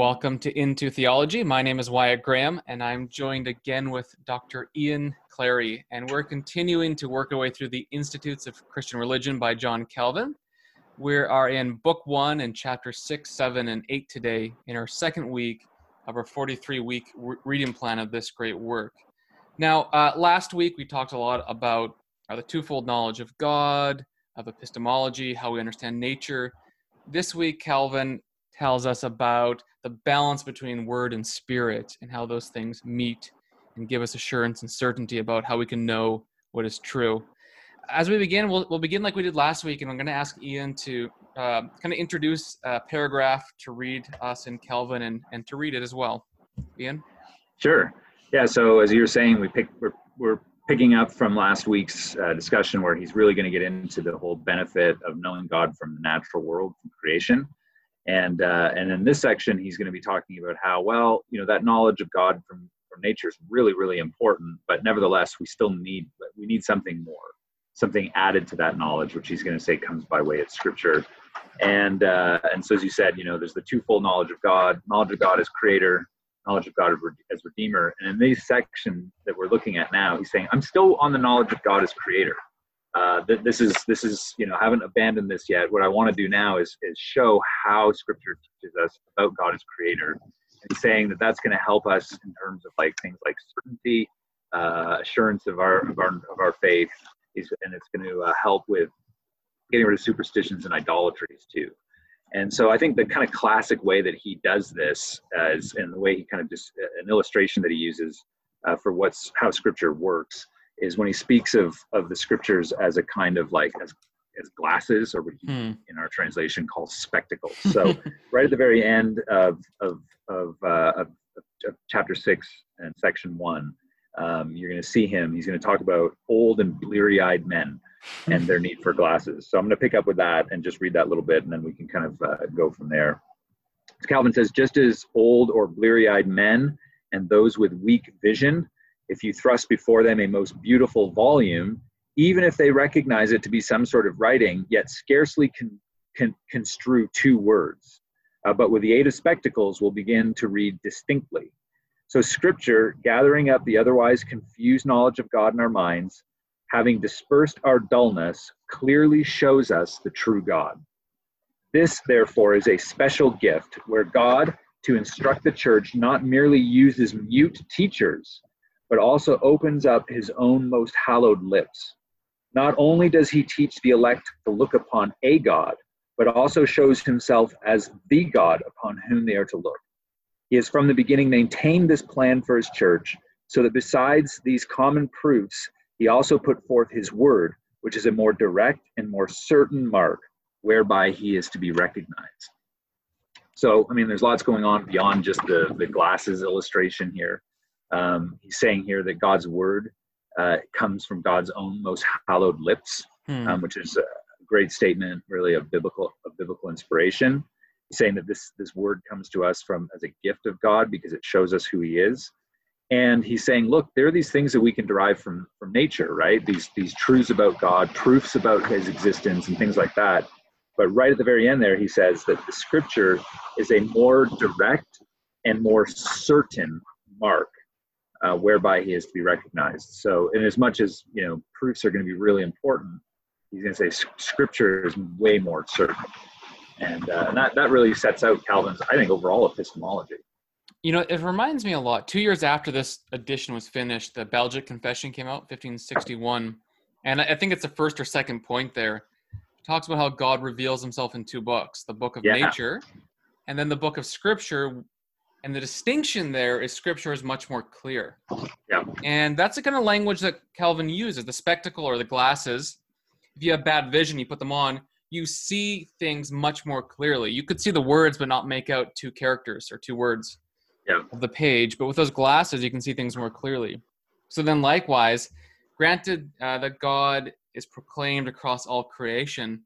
Welcome to Into Theology. My name is Wyatt Graham, and I'm joined again with Dr. Ian Clary. and we're continuing to work our way through the Institutes of Christian Religion by John Calvin. We are in Book One and Chapter Six, Seven, and Eight today, in our second week of our 43-week reading plan of this great work. Now, uh, last week we talked a lot about uh, the twofold knowledge of God, of epistemology, how we understand nature. This week, Calvin tells us about the balance between word and spirit and how those things meet and give us assurance and certainty about how we can know what is true. As we begin, we'll, we'll begin like we did last week, and I'm going to ask Ian to uh, kind of introduce a paragraph to read us in Calvin and, and to read it as well. Ian? Sure. Yeah, so as you were saying, we pick, we're, we're picking up from last week's uh, discussion where he's really going to get into the whole benefit of knowing God from the natural world, from creation. And uh, and in this section, he's going to be talking about how well you know that knowledge of God from from nature is really really important, but nevertheless, we still need we need something more, something added to that knowledge, which he's going to say comes by way of Scripture. And uh, and so as you said, you know, there's the twofold knowledge of God, knowledge of God as Creator, knowledge of God as Redeemer. And in this section that we're looking at now, he's saying, I'm still on the knowledge of God as Creator uh, th- this is this is you know I haven't abandoned this yet. What I want to do now is is show how Scripture teaches us about God as Creator, and saying that that's going to help us in terms of like things like certainty, uh, assurance of our of our of our faith, is, and it's going to uh, help with getting rid of superstitions and idolatries too. And so I think the kind of classic way that he does this, as and the way he kind of just an illustration that he uses uh, for what's how Scripture works is when he speaks of of the scriptures as a kind of like as as glasses or what he, hmm. in our translation calls spectacles. So right at the very end of of of, uh, of, of chapter six and section one um, you're going to see him he's going to talk about old and bleary-eyed men and their need for glasses. So i'm going to pick up with that and just read that little bit and then we can kind of uh, go from there. Calvin says just as old or bleary-eyed men and those with weak vision if you thrust before them a most beautiful volume, even if they recognize it to be some sort of writing, yet scarcely can, can construe two words. Uh, but with the aid of spectacles, will begin to read distinctly. So, Scripture, gathering up the otherwise confused knowledge of God in our minds, having dispersed our dullness, clearly shows us the true God. This, therefore, is a special gift where God, to instruct the church, not merely uses mute teachers but also opens up his own most hallowed lips. Not only does he teach the elect to look upon a God, but also shows himself as the God upon whom they are to look. He has from the beginning maintained this plan for his church, so that besides these common proofs, he also put forth his word, which is a more direct and more certain mark whereby he is to be recognized. So, I mean, there's lots going on beyond just the, the glasses illustration here. Um, he's saying here that God's word uh, comes from God's own most hallowed lips, hmm. um, which is a great statement, really, of biblical of biblical inspiration. He's saying that this this word comes to us from as a gift of God because it shows us who He is. And he's saying, look, there are these things that we can derive from from nature, right? These these truths about God, proofs about His existence, and things like that. But right at the very end there, he says that the Scripture is a more direct and more certain mark uh, whereby he is to be recognized. So, in as much as you know, proofs are going to be really important, he's going to say scripture is way more certain, and, uh, and that that really sets out Calvin's, I think, overall epistemology. You know, it reminds me a lot. Two years after this edition was finished, the Belgic Confession came out, 1561, and I think it's the first or second point there. It talks about how God reveals Himself in two books: the Book of yeah. Nature, and then the Book of Scripture, and the distinction there is scripture is much more clear. Yeah. And that's the kind of language that Calvin uses, the spectacle or the glasses. If you have bad vision, you put them on, you see things much more clearly. You could see the words but not make out two characters or two words yeah. of the page, but with those glasses you can see things more clearly. So then likewise, granted uh, that God is proclaimed across all creation,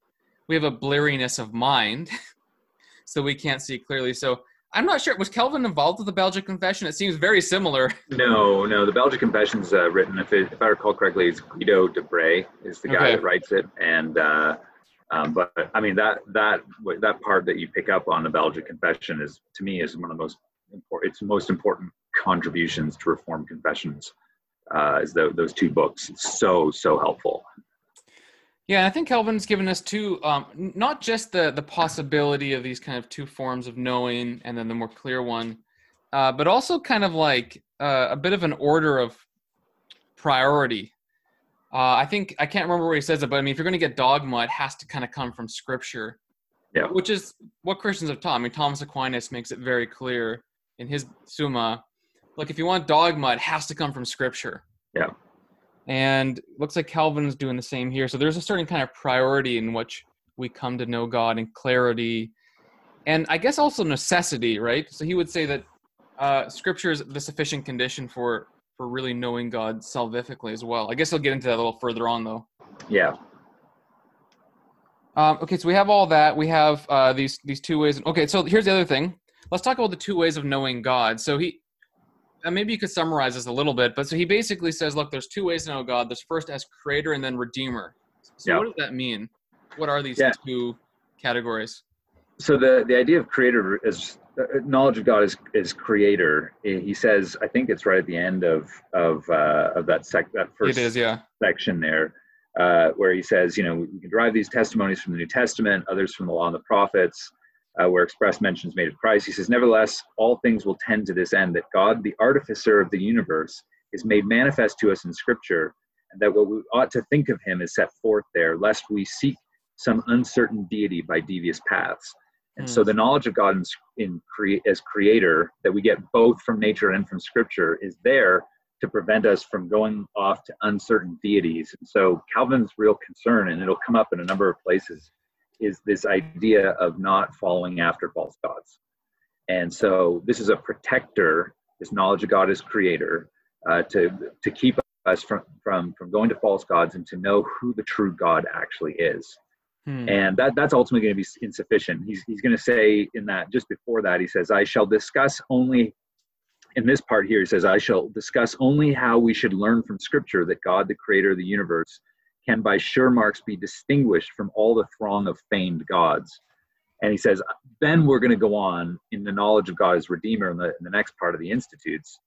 we have a blurriness of mind, so we can't see clearly. So I'm not sure. Was Calvin involved with the Belgic Confession? It seems very similar. No, no. The Belgic Confession is uh, written, if, it, if I recall correctly, it's Guido de Brès is the guy okay. that writes it, and uh, Um, but I mean that that that part that you pick up on the Belgic Confession is to me is one of the most important. It's most important contributions to Reformed confessions. Uh, is the, those two books it's so so helpful. Yeah, I think Calvin's given us two, um, not just the the possibility of these kind of two forms of knowing, and then the more clear one, uh, but also kind of like uh, a bit of an order of priority. Uh, I think I can't remember where he says it, but I mean, if you're going to get dogma, it has to kind of come from Scripture, yeah. which is what Christians have taught. I mean, Thomas Aquinas makes it very clear in his Summa. Like, if you want dogma, it has to come from Scripture. Yeah and looks like Calvin is doing the same here. So there's a certain kind of priority in which we come to know God and clarity, and I guess also necessity, right? So he would say that uh, Scripture is the sufficient condition for for really knowing God salvifically as well. I guess he'll get into that a little further on, though. Yeah. Um, okay, so we have all that. We have uh, these these two ways. Okay, so here's the other thing. Let's talk about the two ways of knowing God. So he maybe you could summarize this a little bit, but so he basically says, look, there's two ways to know God. There's first as creator and then redeemer. So yeah. what does that mean? What are these yeah. two categories? So the, the idea of creator is uh, knowledge of God is, is creator. He says, I think it's right at the end of, of, uh, of that sec, that first is, yeah. section there, uh, where he says, you know, we can derive these testimonies from the New Testament, others from the law and the prophets, uh, where express mentions made of Christ. He says, Nevertheless, all things will tend to this end, that God, the artificer of the universe, is made manifest to us in Scripture, and that what we ought to think of him is set forth there, lest we seek some uncertain deity by devious paths. And mm. so hmm. the knowledge of God in, in cre- as creator that we get both from nature and from Scripture is there to prevent us from going off to uncertain deities. And so Calvin's real concern, and it'll come up in a number of places, is this idea of not following after false gods. And so this is a protector, this knowledge of God as creator, uh, to, to keep us from, from, from going to false gods and to know who the true God actually is. Hmm. And that, that's ultimately going to be insufficient. He's, he's going to say in that, just before that, he says, I shall discuss only, in this part here, he says, I shall discuss only how we should learn from Scripture that God, the creator of the universe, can by sure marks be distinguished from all the throng of feigned gods. And he says, then we're going to go on in the knowledge of God as Redeemer in the, in the next part of the Institutes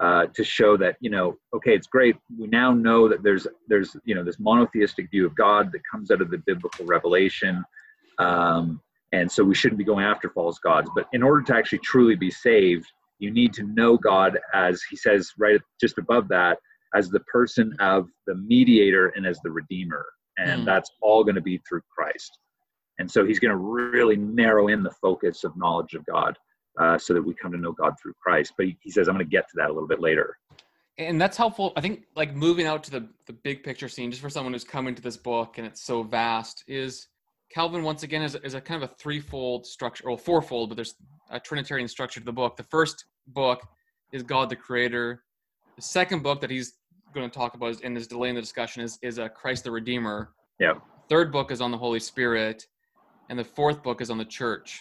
uh, to show that, you know, okay, it's great. We now know that there's, there's, you know, this monotheistic view of God that comes out of the biblical revelation. Um, and so we shouldn't be going after false gods. But in order to actually truly be saved, you need to know God as he says right just above that, as the person of the mediator and as the redeemer. And mm. that's all going to be through Christ. And so he's going to really narrow in the focus of knowledge of God uh, so that we come to know God through Christ. But he, says, I'm going to get to that a little bit later. And that's helpful. I think, like moving out to the, the big picture scene, just for someone who's coming to this book and it's so vast, is Calvin, once again, is, is a kind of a threefold structure, or fourfold, but there's a Trinitarian structure to the book. The first book is God the Creator. The second book that he's going to talk about is in this delay in the discussion is is a Christ the Redeemer. Yeah. Third book is on the Holy Spirit, and the fourth book is on the Church.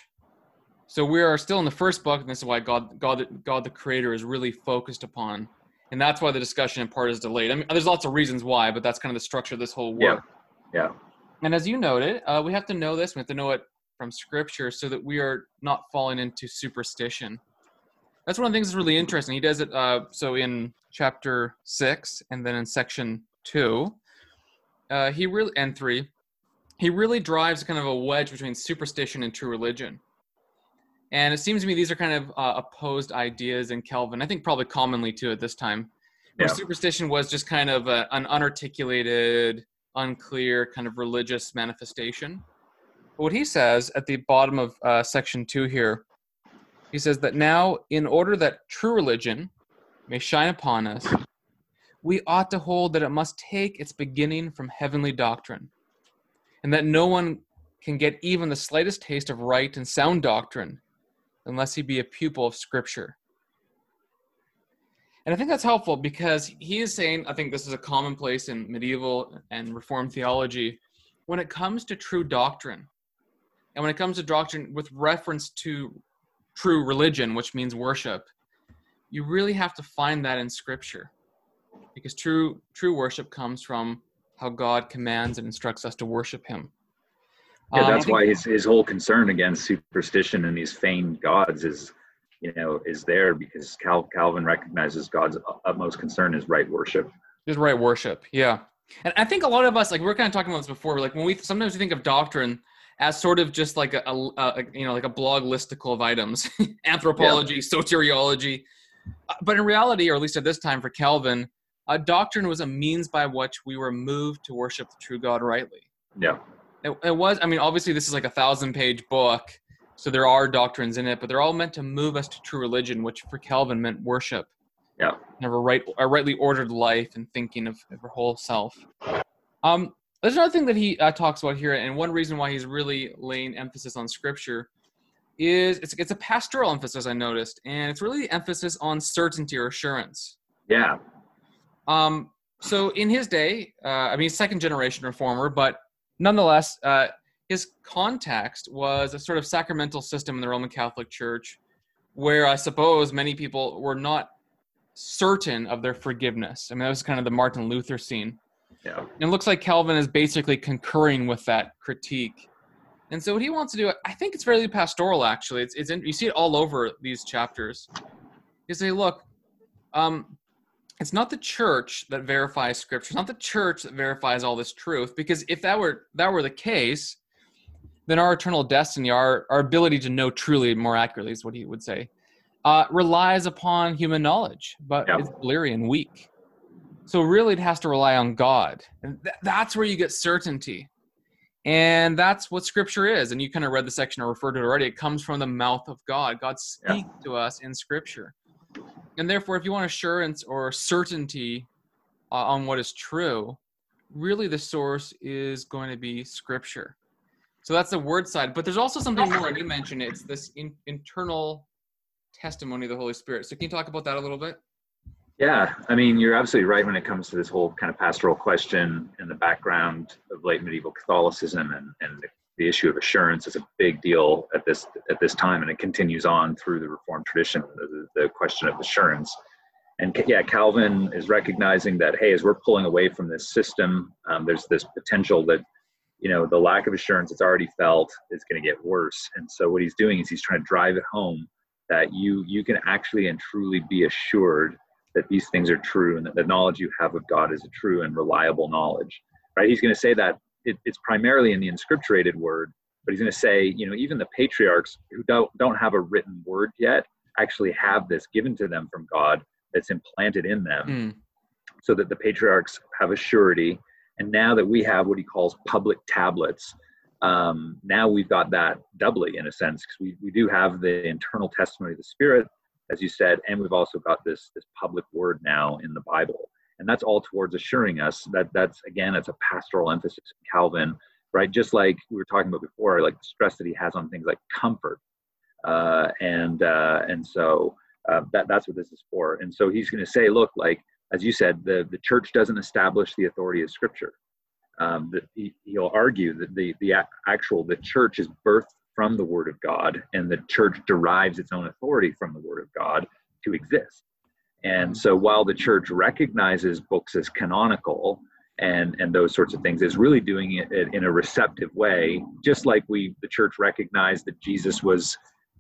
So we are still in the first book, and this is why God, God, God the Creator is really focused upon, and that's why the discussion in part is delayed. I mean, there's lots of reasons why, but that's kind of the structure of this whole work. Yeah. yeah. And as you noted, uh, we have to know this. We have to know it from Scripture, so that we are not falling into superstition that's one of the things that's really interesting. He does it uh, so in chapter six and then in section two, uh, he really and three, he really drives kind of a wedge between superstition and true religion. And it seems to me these are kind of uh, opposed ideas in Calvin. I think probably commonly too at this time, where yeah. superstition was just kind of a, an unarticulated, unclear kind of religious manifestation. But what he says at the bottom of uh, section two here he says that now, in order that true religion may shine upon us, we ought to hold that it must take its beginning from heavenly doctrine, and that no one can get even the slightest taste of right and sound doctrine unless he be a pupil of Scripture. And I think that's helpful because he is saying, I think this is a commonplace in medieval and Reformed theology, when it comes to true doctrine, and when it comes to doctrine with reference to true religion, which means worship, you really have to find that in scripture. Because true true worship comes from how God commands and instructs us to worship him. Yeah, that's um, why his his whole concern against superstition and these feigned gods is, you know, is there because Cal, Calvin recognizes God's utmost concern is right worship. Is right worship, yeah. And I think a lot of us, like we are kind of talking about this before, like when we sometimes we think of doctrine as sort of just like a, a, a you know like a blog listicle of items, anthropology, yeah. soteriology. Uh, but in reality, or at least at this time for Calvin, a doctrine was a means by which we were moved to worship the true God rightly. Yeah. It, it was. I mean, obviously, this is like a thousand-page book, so there are doctrines in it, but they're all meant to move us to true religion, which for Calvin meant worship. Yeah. Never right, a rightly ordered life and thinking of, of our whole self. Um, there's another thing that he uh, talks about here, and one reason why he's really laying emphasis on scripture is it's, it's a pastoral emphasis I noticed, and it's really the emphasis on certainty or assurance. Yeah. Um. So in his day, uh, I mean, second generation reformer, but nonetheless, uh, his context was a sort of sacramental system in the Roman Catholic Church, where I suppose many people were not certain of their forgiveness. I mean, that was kind of the Martin Luther scene. Yeah. And it looks like Calvin is basically concurring with that critique. And so what he wants to do, I think it's fairly pastoral actually. It's, it's in, you see it all over these chapters. You say, look, um, it's not the church that verifies scripture. It's not the church that verifies all this truth. Because if that were that were the case, then our eternal destiny, our our ability to know truly more accurately is what he would say, uh, relies upon human knowledge, but it's bleary and weak. So really, it has to rely on God, and th- that's where you get certainty, and that's what Scripture is. And you kind of read the section I referred to already. It comes from the mouth of God. God speaks yeah. to us in Scripture, and therefore, if you want assurance or certainty uh, on what is true, really the source is going to be Scripture. So that's the word side, but there's also something more. You mentioned it, it's this in, internal testimony of the Holy Spirit. So can you talk about that a little bit? Yeah, I mean, you're absolutely right when it comes to this whole kind of pastoral question in the background of late medieval Catholicism and, and the, the issue of assurance is a big deal at this at this time, and it continues on through the Reformed tradition. The, the question of assurance, and yeah, Calvin is recognizing that hey, as we're pulling away from this system, um, there's this potential that you know the lack of assurance that's already felt is going to get worse, and so what he's doing is he's trying to drive it home that you you can actually and truly be assured that these things are true and that the knowledge you have of God is a true and reliable knowledge. Right? He's going to say that it, it's primarily in the inscripturated word, but he's going to say, you know, even the patriarchs who don't don't have a written word yet actually have this given to them from God that's implanted in them, mm. so that the patriarchs have a surety. And now that we have what he calls public tablets, um, now we've got that doubly in a sense because we, we do have the internal testimony of the spirit as you said and we've also got this this public word now in the bible. And that's all towards assuring us that that's again it's a pastoral emphasis in calvin right? Just like we were talking about before like the stress that he has on things like comfort. Uh, and uh, and so uh, that that's what this is for. And so he's going to say look like as you said the the church doesn't establish the authority of scripture. Um, he, will argue that the the actual the church is birthed from the Word of God, and the church derives its own authority from the Word of God to exist. And so, while the church recognizes books as canonical and and those sorts of things, is really doing it in a receptive way, just like we the church recognized that Jesus was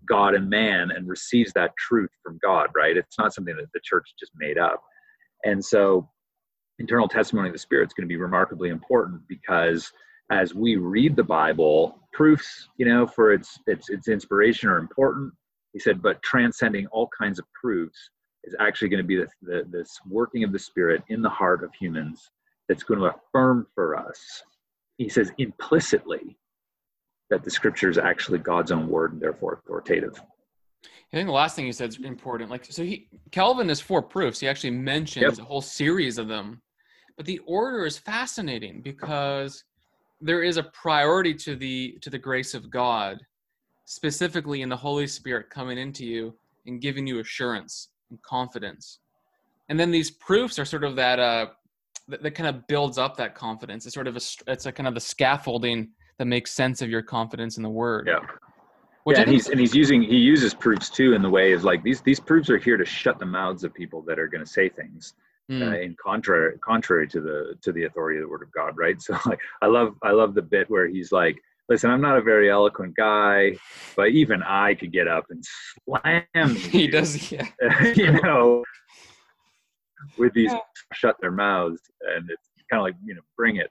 God and man and receives that truth from God. Right? It's not something that the church just made up. And so, internal testimony of the Spirit is going to be remarkably important because as we read the Bible, proofs, you know, for its its its inspiration are important. He said, but transcending all kinds of proofs is actually going to be the, the, this working of the Spirit in the heart of humans that's going to affirm for us. He says implicitly that the Scripture is actually God's own word and therefore authoritative. I think the last thing he said is important. Like, so he Calvin has four proofs. He actually mentions yep. a whole series of them, but the order is fascinating because there is a priority to the to the grace of God, specifically in the Holy Spirit coming into you and giving you assurance and confidence. And then these proofs are sort of that uh that, that kind of builds up that confidence. It's sort of a it's a kind of the scaffolding that makes sense of your confidence in the word. Yeah. Which yeah, and he's and he's using he uses proofs too in the way of like these these proofs are here to shut the mouths of people that are going to say things mm. uh, in contrary contrary to the to the authority of the word of god right so like i love i love the bit where he's like listen, I'm not a very eloquent guy, but even I could get up and slam. he does, yeah. you know, with these yeah. shut their mouths, and it's kind of like you know, bring it.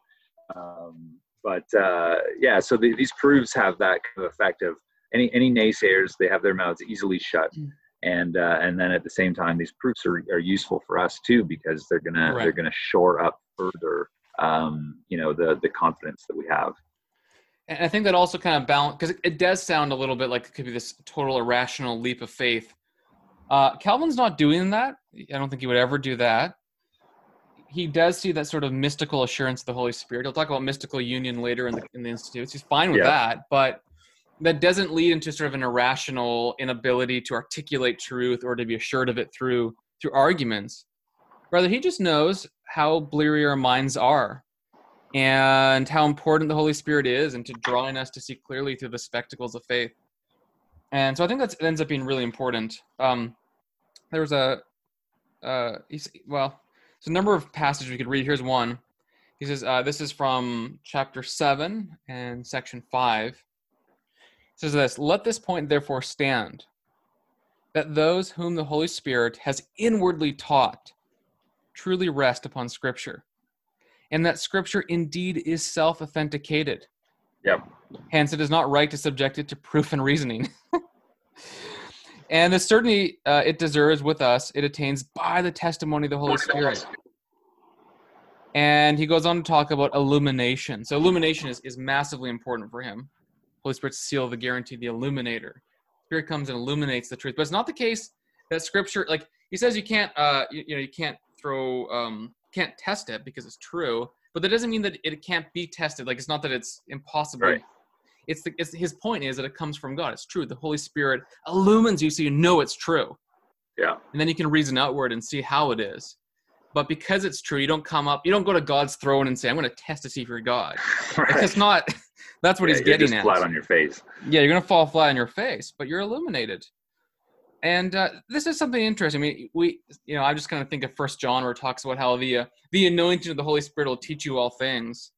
Um, but uh, yeah, so the, these proofs have that kind of effect of any any naysayers they have their mouths easily shut. Mm. And uh, and then at the same time, these proofs are, are useful for us too because they're gonna right. they're gonna shore up further, um, you know, the the confidence that we have. And I think that also kind of balance because it, it, does sound a little bit like it could be this total irrational leap of faith. Uh, Calvin's not doing that. I don't think he would ever do that. He does see that sort of mystical assurance of the Holy Spirit. He'll talk about mystical union later in the in the institutes. He's fine with yeah. that, but that doesn't lead into sort of an irrational inability to articulate truth or to be assured of it through through arguments. Rather, he just knows how bleary our minds are and how important the Holy Spirit is and to drawing us to see clearly through the spectacles of faith. And so I think that ends up being really important. Um, there was a, uh, well, it's a number of passages we could read. Here's one. He says, uh, this is from chapter 7 and section 5. Says this Let this point therefore stand that those whom the Holy Spirit has inwardly taught truly rest upon Scripture and that scripture indeed is self authenticated. Yep. Hence, it is not right to subject it to proof and reasoning. and the certainty uh, it deserves with us, it attains by the testimony of the Holy Spirit. And he goes on to talk about illumination. So, illumination is, is massively important for him. Holy Spirit's seal, the guarantee, the illuminator. Spirit comes and illuminates the truth. But it's not the case that Scripture, like he says, you can't, uh, you, you know, you can't throw um, can't test it because it's true, but that doesn't mean that it can't be tested. Like it's not that it's impossible. Right. It's, the, it's his point is that it comes from God. It's true. The Holy Spirit illumines you so you know it's true. Yeah. And then you can reason outward and see how it is. But because it's true, you don't come up, you don't go to God's throne and say, I'm going to test to see if you're God. right. It's not, that's what yeah, he's getting at. flat on your face. Yeah, you're going to fall flat on your face, but you're illuminated and uh, this is something interesting. I mean, we, you know, I'm just kind of think of First John where it talks about how the uh, the anointing of the Holy Spirit will teach you all things.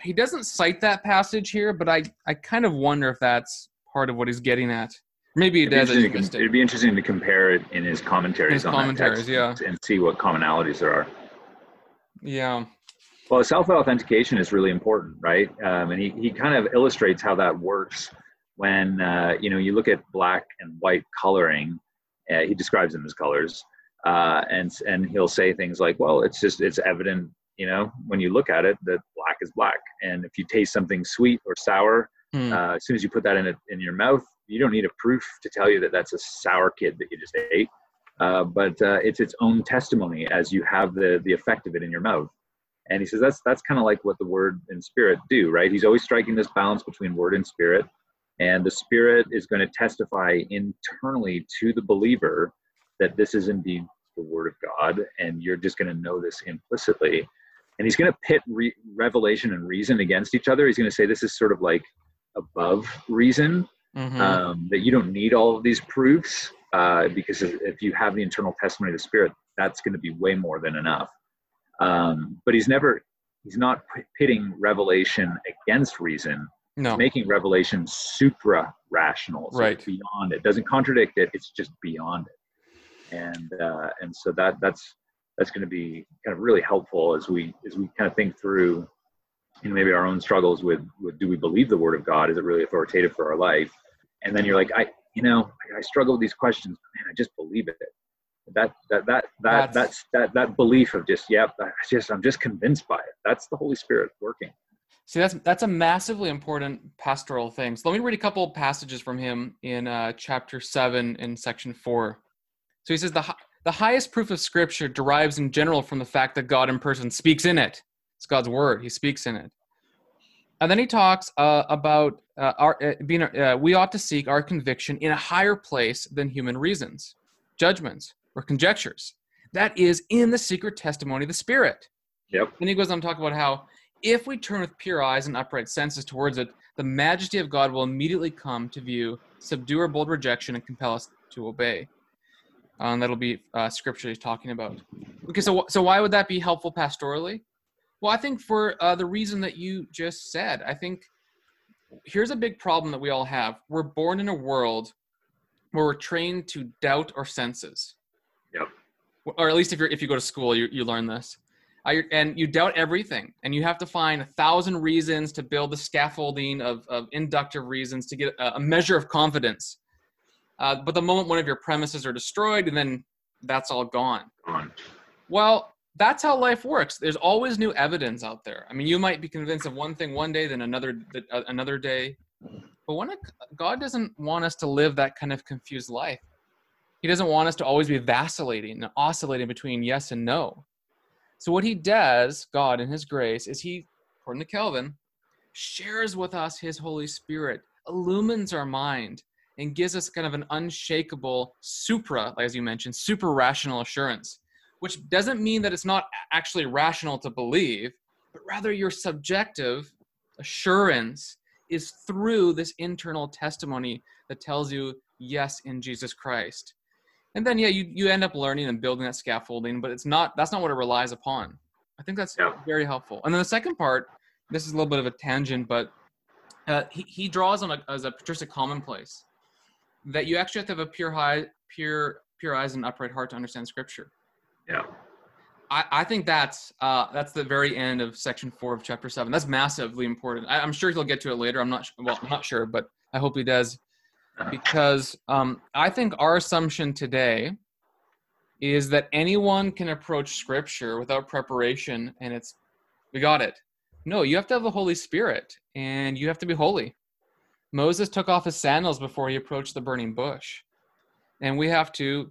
He doesn't cite that passage here, but I I kind of wonder if that's part of what he's getting at. Maybe it does. It'd, it'd be interesting to compare it in his commentaries his on commentaries, that yeah. and see what commonalities there are. Yeah. Well, self authentication is really important, right? Um, and he, he kind of illustrates how that works when uh, you know you look at black and white coloring uh, he describes them as colors uh, and and he'll say things like well it's just it's evident you know when you look at it that black is black and if you taste something sweet or sour mm. as soon as you put that in it in your mouth you don't need a proof to tell you that that's a sour kid that you just ate. Uh, but uh, it's its own testimony as you have the the effect of it in your mouth. And he says that's that's kind of like what the word and spirit do right? He's always striking this balance between word and spirit. And the Spirit is going to testify internally to the believer that this is indeed the Word of God, and you're just going to know this implicitly. And he's going to pit re- revelation and reason against each other. He's going to say this is sort of like above reason, mm-hmm. um, that you don't need all of these proofs, uh, because if you have the internal testimony of the Spirit, that's going to be way more than enough. Um, but he's never, he's not pitting revelation against reason no. making revelation supra rational so right beyond it doesn't contradict it it's just beyond it and uh, and so that that's that's going to be kind of really helpful as we as we kind of think through you know maybe our own struggles with with do we believe the word of god is it really authoritative for our life and then you're like i you know i, struggle with these questions man i just believe it that that that that that's, that that belief of just yep I just i'm just convinced by it that's the holy spirit working See, that's that's a massively important pastoral thing. So let me read a couple passages from him in uh, chapter seven in section four. So he says the the highest proof of Scripture derives in general from the fact that God in person speaks in it. It's God's word; He speaks in it. And then he talks uh, about uh, our uh, being. Uh, we ought to seek our conviction in a higher place than human reasons, judgments, or conjectures. That is in the secret testimony of the Spirit. Yep. Then he goes on to talk about how if we turn with pure eyes and upright senses towards it, the majesty of God will immediately come to view, subdue our bold rejection, and compel us to obey. Um, that'll be uh, scripture he's talking about. Okay, so so why would that be helpful pastorally? Well, I think for uh, the reason that you just said. I think here's a big problem that we all have. We're born in a world where we're trained to doubt our senses. Yep. Or at least if you're if you go to school, you you learn this. Uh, and you doubt everything, and you have to find a thousand reasons to build the scaffolding of, of inductive reasons to get a, a measure of confidence. Uh, but the moment one of your premises are destroyed, and then that's all gone. Gone. Well, that's how life works. There's always new evidence out there. I mean, you might be convinced of one thing one day, then another uh, another day. But when it, God doesn't want us to live that kind of confused life, He doesn't want us to always be vacillating and oscillating between yes and no. So what He does, God in His grace, is He, according to Calvin, shares with us His Holy Spirit, illumines our mind, and gives us kind of an unshakable supra, as you mentioned, super rational assurance which doesn't mean that it's not actually rational to believe, but rather your subjective assurance is through this internal testimony that tells you yes in Jesus Christ. And then yeah, you, you end up learning and building that scaffolding, but it's not that's not what it relies upon. I think that's yeah. very helpful. And then the second part, this is a little bit of a tangent, but uh, he, he draws on a, as a patristic commonplace that you actually have to have a pure high, pure, pure eyes and upright heart to understand Scripture. Yeah. I, I think that's uh, that's the very end of section four of chapter seven. That's massively important. I, am sure he'll get to it later. I'm not well, I'm not sure, but I hope he does, because um, I think our assumption today is that anyone can approach Scripture without preparation, and it's we got it. No, you have to have the Holy Spirit, and you have to be holy. Moses took off his sandals before he approached the burning bush, and we have to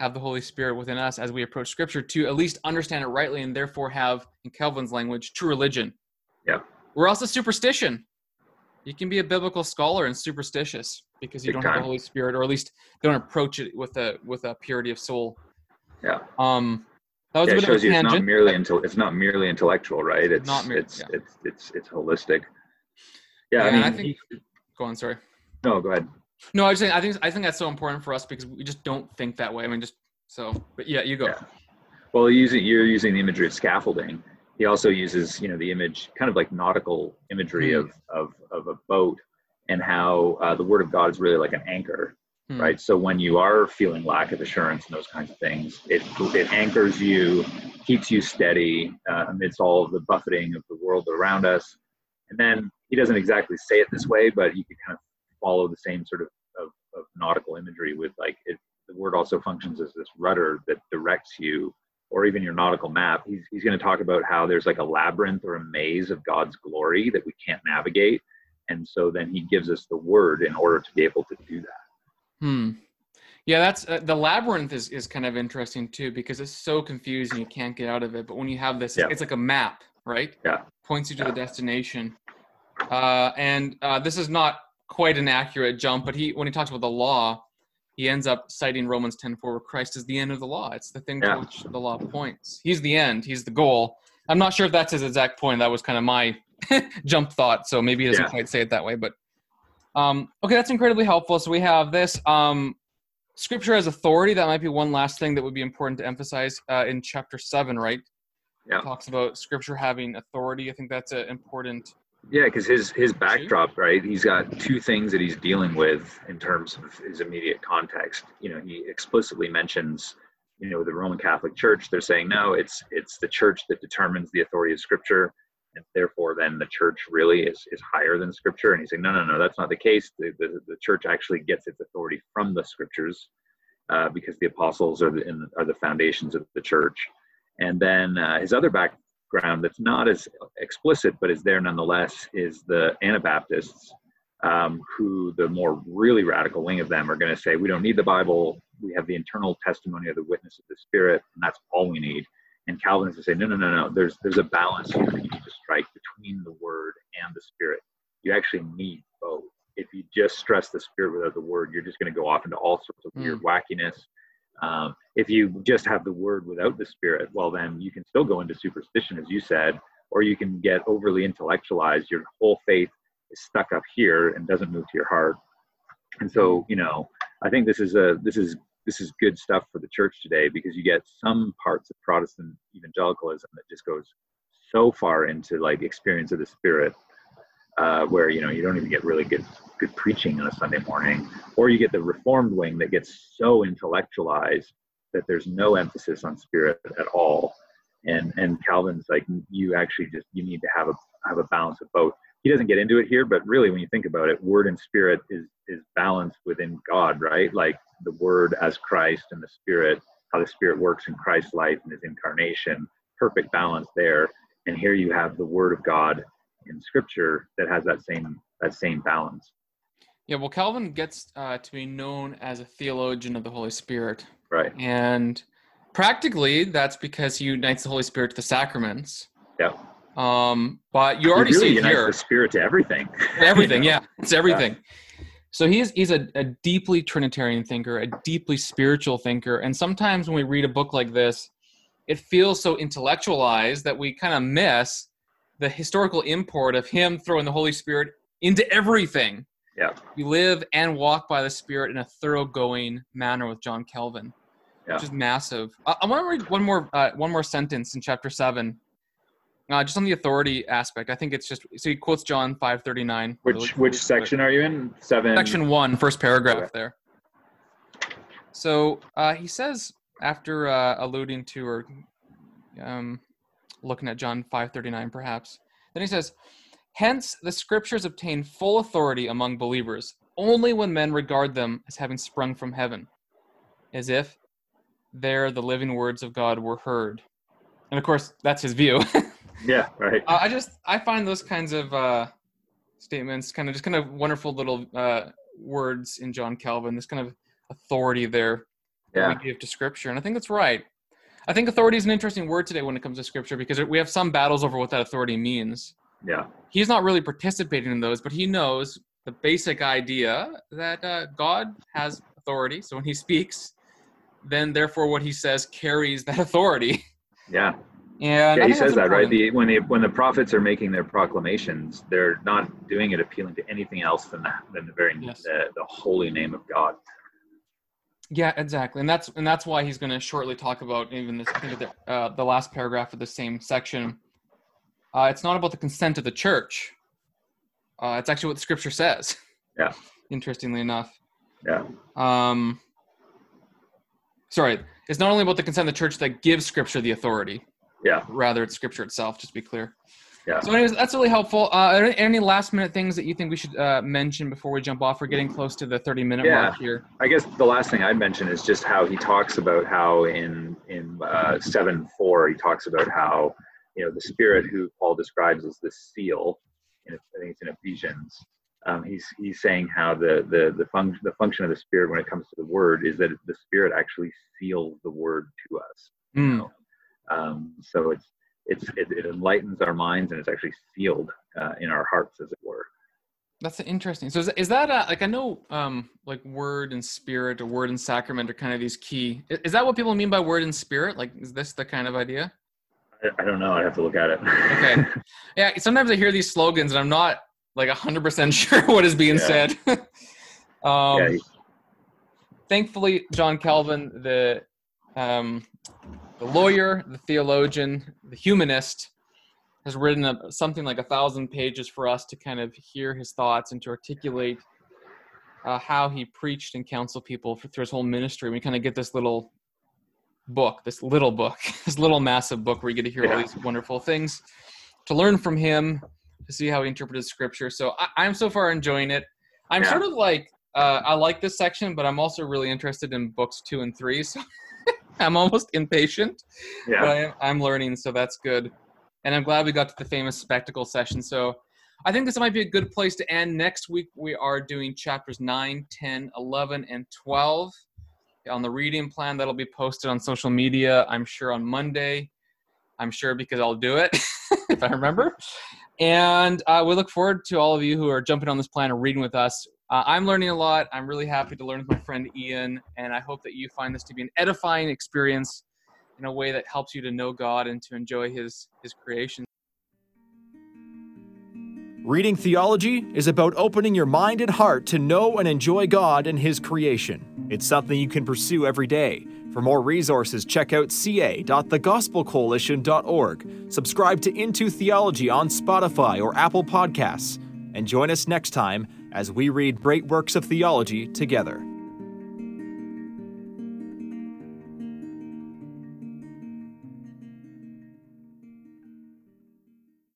have the Holy Spirit within us as we approach Scripture to at least understand it rightly and therefore have, in Calvin's language, true religion. Yeah. We're also superstition. You can be a biblical scholar and superstitious because you Big don't time. have the Holy Spirit, or at least don't approach it with a with a purity of soul. Yeah. Um, that was yeah, a bit it shows of a you tangent. it's not merely intel- it's not merely intellectual, right? It's not merely, it's, yeah. it's it's it's holistic. Yeah, yeah I mean, I think. Go on, sorry. No, go ahead. No, I was saying I think I think that's so important for us because we just don't think that way. I mean, just so, but yeah, you go. Yeah. Well, using you're using the imagery of scaffolding. He also uses you know the image, kind of like nautical imagery mm. of, of of a boat, and how uh, the Word of God is really like an anchor, mm. right? So when you are feeling lack of assurance and those kinds of things, it it anchors you, keeps you steady uh, amidst all of the buffeting of the world around us. And then he doesn't exactly say it this way, but you can kind of follow the same sort of, of, of nautical imagery with like it, the word also functions as this rudder that directs you or even your nautical map. He's, he's going to talk about how there's like a labyrinth or a maze of god's glory that we can't navigate and so then he gives us the word in order to be able to do that. Hmm. Yeah that's uh, the labyrinth is, is kind of interesting too because it's so confusing you can't get out of it. But when you have this yeah. it's like a map right? Yeah. Points you to yeah. the destination. Uh, and uh, this is not quite an accurate jump but he when he talks about the law he ends up citing Romans 10 4, where Christ is the end of the law. It's the thing yeah. to which the law points. He's the end, he's the goal. I'm not sure if that's his exact point. That was kind of my jump thought. So maybe he doesn't yeah. quite say it that way. But um, okay, that's incredibly helpful. So we have this um, scripture as authority. That might be one last thing that would be important to emphasize uh, in chapter 7, right? Yeah. It talks about scripture having authority. I think that's an important yeah, because his his backdrop, right? He's got two things that he's dealing with in terms of his immediate context. You know, he explicitly mentions, you know, the Roman Catholic Church. They're saying no, it's it's the church that determines the authority of Scripture, and therefore then the church really is is higher than Scripture. And he's saying no, no, no, that's not the case. The the, the church actually gets its authority from the Scriptures, uh, because the apostles are the in, are the foundations of the church. And then uh, his other back ground that's not as explicit but is there nonetheless is the Anabaptists, um, who the more really radical wing of them are going to say, we don't need the Bible. We have the internal testimony of the witness of the Spirit, and that's all we need. And Calvinists will say, no, no, no, no. There's there's a balance here you need to strike between the Word and the Spirit. You actually need both. If you just stress the Spirit without the Word, you're just going to go off into all sorts of weird mm. wackiness um, if you just have the word without the spirit, well, then you can still go into superstition, as you said, or you can get overly intellectualized. Your whole faith is stuck up here and doesn't move to your heart. And so, you know, I think this is a this is this is good stuff for the church today because you get some parts of Protestant evangelicalism that just goes so far into like experience of the spirit uh, where you know you don't even get really good good preaching on a Sunday morning, or you get the Reformed wing that gets so intellectualized that there's no emphasis on spirit at all. And and Calvin's like you actually just you need to have a have a balance of both. He doesn't get into it here, but really when you think about it, word and spirit is is balanced within God, right? Like the word as Christ and the spirit, how the spirit works in Christ's life and his incarnation, perfect balance there. And here you have the word of God in scripture that has that same that same balance. Yeah, well, Calvin gets uh, to be known as a theologian of the Holy Spirit. Right. And practically, that's because he unites the Holy Spirit to the sacraments. Yeah. Um, but you already he really see here. the spirit to everything. everything, yeah, it's everything. So he's he's a, a deeply Trinitarian thinker, a deeply spiritual thinker, and sometimes when we read a book like this, it feels so intellectualized that we kind of miss the historical import of him throwing the Holy Spirit into everything. Yeah. You live and walk by the Spirit in a thoroughgoing manner with John Calvin, Yeah. which is massive. I, I want to read one more uh, one more sentence in chapter seven, uh, just on the authority aspect. I think it's just so he quotes John five thirty nine. Which which section are you in? Seven. Section one, first paragraph Okay. there. So uh, he says after uh, alluding to or um, looking at John five thirty nine, perhaps. Then he says, "Hence the scriptures obtain full authority among believers only when men regard them as having sprung from heaven, as if there the living words of God were heard." And of course, that's his view. Yeah. Right. Uh, I just I find those kinds of uh, statements kind of just kind of wonderful little uh, words in John Calvin. This kind of authority there Yeah. we give to Scripture, and I think that's right. I think authority is an interesting word today when it comes to Scripture because we have some battles over what that authority means. Yeah. He's not really participating in those, but he knows the basic idea that uh, God has authority. So when he speaks, then therefore what he says carries that authority. Yeah. And Yeah. He says that right. The when they when the prophets are making their proclamations, they're not doing it appealing to anything else than that than the very Yes. the, the holy name of God. Yeah, exactly, and that's and that's why he's going to shortly talk about even this. The uh, the last paragraph of the same section. Uh, it's not about the consent of the church. Uh, it's actually what the scripture says. Yeah. Interestingly enough. Yeah. Um, sorry, it's not only about the consent of the church that gives scripture the authority. Yeah. Rather, it's scripture itself. Just to be clear. Yeah. So, anyways, that's really helpful. Uh, are there any last minute things that you think we should uh, mention before we jump off? We're getting close to the thirty minute Yeah. mark here. I guess the last thing I'd mention is just how he talks about how in in uh, seven four he talks about how you know the spirit who Paul describes as the seal. In, I think it's in Ephesians. Um, he's he's saying how the the the function the function of the spirit when it comes to the word is that the spirit actually seals the word to us. You Mm. know? Um, so it's it's it, it enlightens our minds and it's actually sealed uh, in our hearts, as it were. That's interesting. So is, is that uh like I know um like word and spirit or word and sacrament are kind of these key. i- Is that what people mean by word and spirit? Like is this the kind of idea? I, I don't know. I have to look at it. Okay. Yeah, sometimes I hear these slogans and I'm not like 100% sure what is being Yeah. said. um yeah, thankfully John Calvin the um the lawyer, the theologian, the humanist has written a, something like a thousand pages for us to kind of hear his thoughts and to articulate uh, how he preached and counseled people for, through his whole ministry. We kind of get this little book, this little book, this little massive book where you get to hear all these wonderful things to learn from him, to see how he interpreted scripture. So I, I'm so far enjoying it. I'm Yeah. sort of like, uh, I like this section, but I'm also really interested in books two and three. So I'm almost impatient yeah. but I am, I'm learning, so that's good. And I'm glad we got to the famous spectacle session. So I think this might be a good place to end. Next week, we are doing chapters 9, 10, 11, and 12 on the reading plan that'll be posted on social media, I'm sure on Monday. I'm sure because I'll do it if I remember. And uh, we look forward to all of you who are jumping on this plan and reading with us. Uh, I'm learning a lot. I'm really happy to learn with my friend Ian, and I hope that you find this to be an edifying experience in a way that helps you to know God and to enjoy His His creation. Reading theology is about opening your mind and heart to know and enjoy God and His creation. It's something you can pursue every day. For more resources, check out ca.thegospelcoalition.org. Subscribe to Into Theology on Spotify or Apple Podcasts. and join us next time as we read great works of theology together.